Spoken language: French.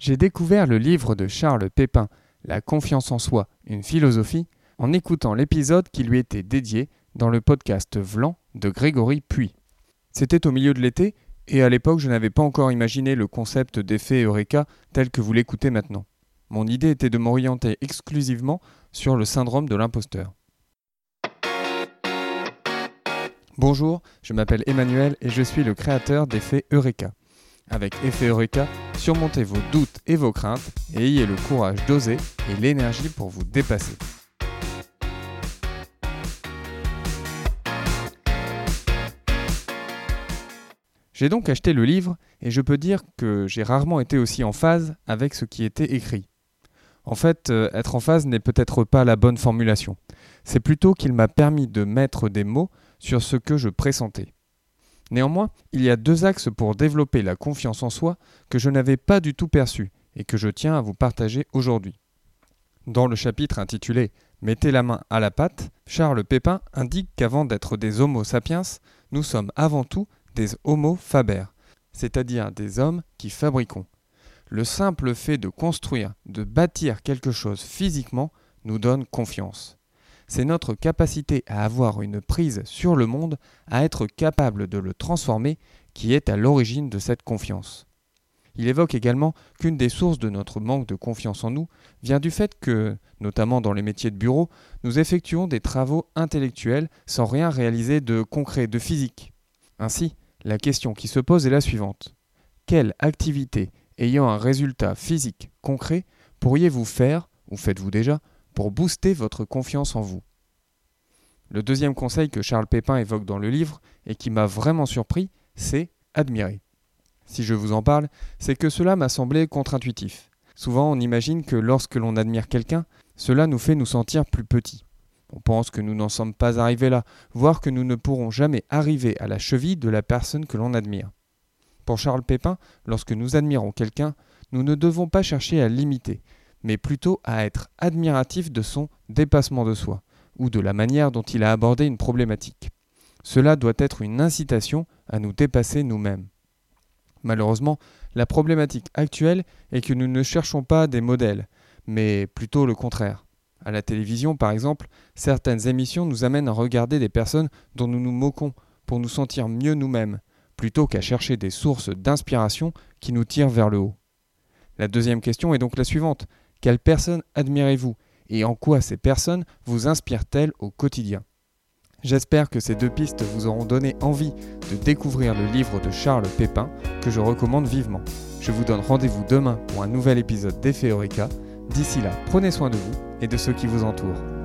J'ai découvert le livre de Charles Pépin, La confiance en soi, une philosophie, en écoutant l'épisode qui lui était dédié dans le podcast Vlan de Grégory Puy. C'était au milieu de l'été, et à l'époque je n'avais pas encore imaginé le concept d'effet Eureka tel que vous l'écoutez maintenant. Mon idée était de m'orienter exclusivement sur le syndrome de l'imposteur. Bonjour, je m'appelle Emmanuel et je suis le créateur d'Effet Eureka. Avec Effet Eureka, surmontez vos doutes et vos craintes et ayez le courage d'oser et l'énergie pour vous dépasser. J'ai donc acheté le livre et je peux dire que j'ai rarement été aussi en phase avec ce qui était écrit. En fait, euh, être en phase n'est peut-être pas la bonne formulation. C'est plutôt qu'il m'a permis de mettre des mots sur ce que je pressentais. Néanmoins, il y a deux axes pour développer la confiance en soi que je n'avais pas du tout perçus et que je tiens à vous partager aujourd'hui. Dans le chapitre intitulé Mettez la main à la pâte, Charles Pépin indique qu'avant d'être des Homo sapiens, nous sommes avant tout des Homo faber, c'est-à-dire des hommes qui fabriquons. Le simple fait de construire, de bâtir quelque chose physiquement, nous donne confiance c'est notre capacité à avoir une prise sur le monde, à être capable de le transformer, qui est à l'origine de cette confiance. Il évoque également qu'une des sources de notre manque de confiance en nous vient du fait que, notamment dans les métiers de bureau, nous effectuons des travaux intellectuels sans rien réaliser de concret, de physique. Ainsi, la question qui se pose est la suivante. Quelle activité ayant un résultat physique concret pourriez-vous faire, ou faites-vous déjà, pour booster votre confiance en vous. Le deuxième conseil que Charles Pépin évoque dans le livre et qui m'a vraiment surpris, c'est admirer. Si je vous en parle, c'est que cela m'a semblé contre-intuitif. Souvent, on imagine que lorsque l'on admire quelqu'un, cela nous fait nous sentir plus petits. On pense que nous n'en sommes pas arrivés là, voire que nous ne pourrons jamais arriver à la cheville de la personne que l'on admire. Pour Charles Pépin, lorsque nous admirons quelqu'un, nous ne devons pas chercher à l'imiter, mais plutôt à être admiratif de son dépassement de soi, ou de la manière dont il a abordé une problématique. Cela doit être une incitation à nous dépasser nous-mêmes. Malheureusement, la problématique actuelle est que nous ne cherchons pas des modèles, mais plutôt le contraire. À la télévision, par exemple, certaines émissions nous amènent à regarder des personnes dont nous nous moquons pour nous sentir mieux nous-mêmes, plutôt qu'à chercher des sources d'inspiration qui nous tirent vers le haut. La deuxième question est donc la suivante. Quelles personnes admirez-vous et en quoi ces personnes vous inspirent-elles au quotidien? J'espère que ces deux pistes vous auront donné envie de découvrir le livre de Charles Pépin que je recommande vivement. Je vous donne rendez-vous demain pour un nouvel épisode d'Effet. D'ici là, prenez soin de vous et de ceux qui vous entourent.